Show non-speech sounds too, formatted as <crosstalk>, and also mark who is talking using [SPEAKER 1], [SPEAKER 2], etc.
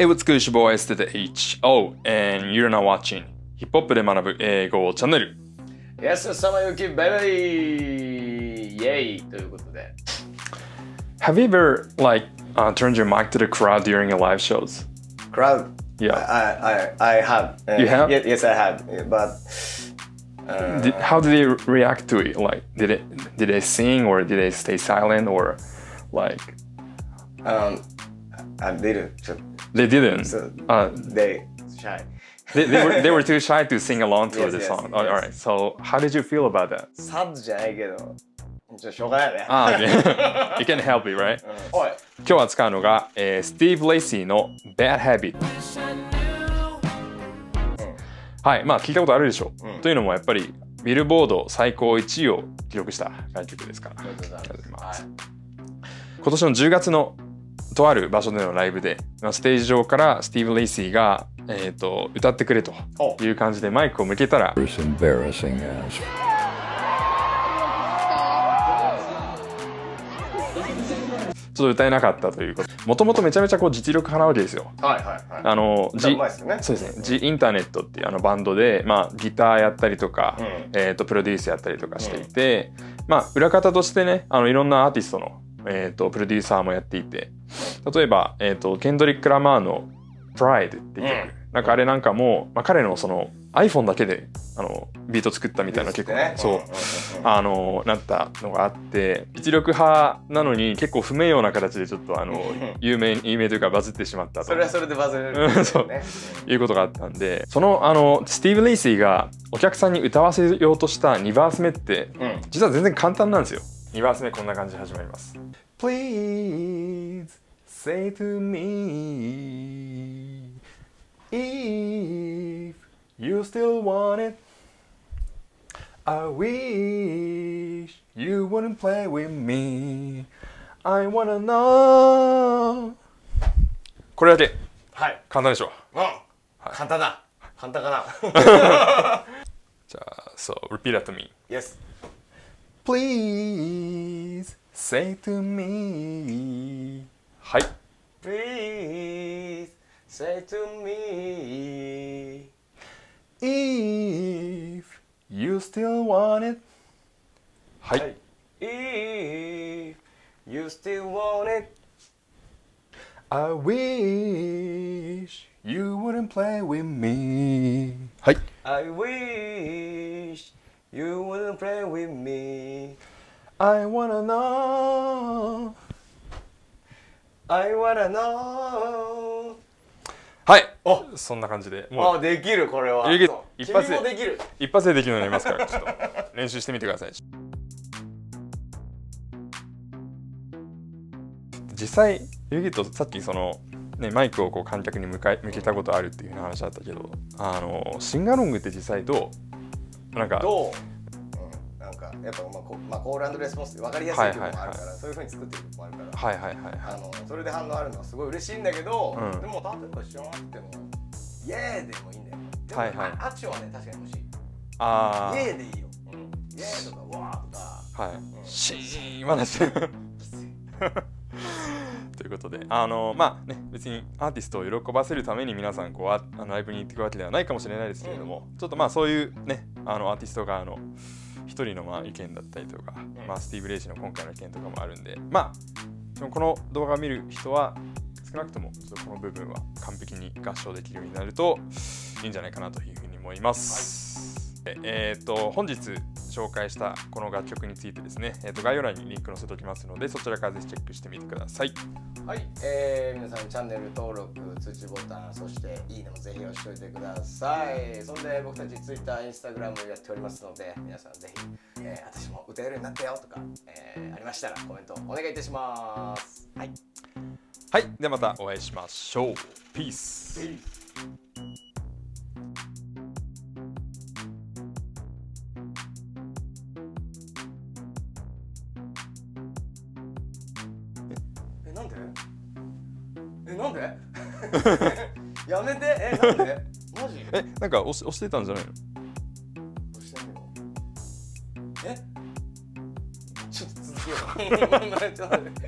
[SPEAKER 1] Hey, what's good? It's your boy S to the H. O, and you're now watching ヒップホップで学ぶ英語チャンネル。
[SPEAKER 2] やすさまゆきバイバイイェイということで
[SPEAKER 1] Have you ever like uh, turned your mic to the crowd during your live shows?
[SPEAKER 2] Crowd
[SPEAKER 1] Yeah.
[SPEAKER 2] I, I, I have Uh,
[SPEAKER 1] You have?
[SPEAKER 2] Yes, yes I have but uh,
[SPEAKER 1] Did, how did they react to it? Like, did it did they sing or did they stay silent or like
[SPEAKER 2] um, I didn't so,
[SPEAKER 1] They didn't?
[SPEAKER 2] so
[SPEAKER 1] Uh,
[SPEAKER 2] they shy
[SPEAKER 1] they, they were they were too shy to sing along to
[SPEAKER 2] Yes,
[SPEAKER 1] the
[SPEAKER 2] yes,
[SPEAKER 1] song.
[SPEAKER 2] yes.
[SPEAKER 1] Oh, all right. So how did you feel about that?
[SPEAKER 2] サッドじゃないけどちょっとしょうがないね
[SPEAKER 1] Ah, okay. you can help it, right?
[SPEAKER 2] うんおい
[SPEAKER 1] 今日は使うのが、えー、スティーブ・レイシーの Bad Habit。はい、まあ聞いたことあるでしょう。
[SPEAKER 2] うん
[SPEAKER 1] というのもやっぱりビルボード最高1位を記録した楽曲ですから。
[SPEAKER 2] ありがとうございます
[SPEAKER 1] 今年の10月のとある場所でのライブで、まあ、ステージ上からスティーブ・レイシーが、えー、と歌ってくれという感じでマイクを向けたら <laughs> ちょっと歌えなかったということ。もともとめちゃめちゃこう実力派なわけですよ。
[SPEAKER 2] はいはいはい。
[SPEAKER 1] あの
[SPEAKER 2] 歌うまいっすよね。
[SPEAKER 1] そうですね「ジ・インターネット」っていうあのバンドで、まあ、ギターやったりとか、
[SPEAKER 2] うん。
[SPEAKER 1] えー、とプロデュースやったりとかしていて、まあ、裏方としてねあのいろんなアーティストの、えー、とプロデューサーもやっていて例えば、えー、とケンドリック・ラマーの「Pride」っていう曲、
[SPEAKER 2] うん。
[SPEAKER 1] なんかあれなんかも、まあ、彼のその iPhone だけであのビート作ったみたいな結構、ね、そう。あのなったのがあって実力派なのに結構不名誉な形でちょっとあの
[SPEAKER 2] うん。
[SPEAKER 1] 有名有名というかバズってしまったと。
[SPEAKER 2] それはそれでバズれる
[SPEAKER 1] うん <laughs> そう。
[SPEAKER 2] ね
[SPEAKER 1] いうことがあったんでそのあのスティーブ・レイシーがお客さんに歌わせようとした2バース目って
[SPEAKER 2] うん。
[SPEAKER 1] 実は全然簡単なんですよ2バース目こんな感じで始まります Please say to me if you still want it I wish you wouldn't play with me I wanna know これだけ
[SPEAKER 2] はい
[SPEAKER 1] 簡単でしょ
[SPEAKER 2] うん簡単だ簡単かな
[SPEAKER 1] じゃあ、そう、repeat after me.
[SPEAKER 2] Yes
[SPEAKER 1] Please say to me. はい。
[SPEAKER 2] Please say to me
[SPEAKER 1] If you still want it. はい。
[SPEAKER 2] はい If you still want it
[SPEAKER 1] I wish you wouldn't play with me. はい。
[SPEAKER 2] I wish you wouldn't play with me
[SPEAKER 1] I wanna know.
[SPEAKER 2] I wanna know.
[SPEAKER 1] はい。
[SPEAKER 2] お。
[SPEAKER 1] そんな感じで。もう。
[SPEAKER 2] あできるこれは。
[SPEAKER 1] 一発で。
[SPEAKER 2] できる。
[SPEAKER 1] 一発でできるようになりますから、ちょっと。練習してみてください。実際、ユギとさっきその、ね、マイクをこう観客に向かい向けたことあるっていう話だったけど、あのシンガロングって実際どう？なんか、
[SPEAKER 2] どう、かやっぱまあこ、まあ、コールレスポンスって分かりやすい曲もあるから、
[SPEAKER 1] はいはいは
[SPEAKER 2] そういうふうに作ってる曲もあるから、
[SPEAKER 1] はいはいはいはい。
[SPEAKER 2] あのそれで反応あるのはすごい嬉しいんだけど、
[SPEAKER 1] うん
[SPEAKER 2] でも例えば知らなくても「イエー!」でもいいんだよでも、
[SPEAKER 1] はいはい
[SPEAKER 2] あアクションはね確かに欲しい「
[SPEAKER 1] あ
[SPEAKER 2] イエー!」でいいよ「うん、イエー!」とか「わー!」とか
[SPEAKER 1] あ、はい。
[SPEAKER 2] ん
[SPEAKER 1] シーン話 <laughs> ということで、あのまあね、別にアーティストを喜ばせるために皆さんこうああのライブに行ってくるわけではないかもしれないですけれども、ちょっとまあそういうね、あのアーティスト側の一人のまあ意見だったりとか、まあ、スティーブ・レイジの今回の意見とかもあるんで、まあ、この動画を見る人は少なくともちょっとこの部分は完璧に合唱できるようになるといいんじゃないかなというふうに思います。ええーと本日紹介したこの楽曲についてですね、えー、と概要欄にリンク載せておきますのでそちらからぜひチェックしてみてください。
[SPEAKER 2] はい、えー、皆さんチャンネル登録通知ボタンそしていいねもぜひ押しておいてください。そんで僕たち Twitter、Instagram やっておりますので皆さんぜひ、えー、私も歌えるようになったよとか、えー、ありましたらコメントお願いいたします。はい。
[SPEAKER 1] はい、ではまたお会いしましょう。ピー
[SPEAKER 2] なんで？えなんで？<laughs> やめて。えなんで？マジ？
[SPEAKER 1] え、なんか押し押してたんじゃないの？
[SPEAKER 2] どうしてんの？え？ちょっと続けよう。<laughs> ちょっと待って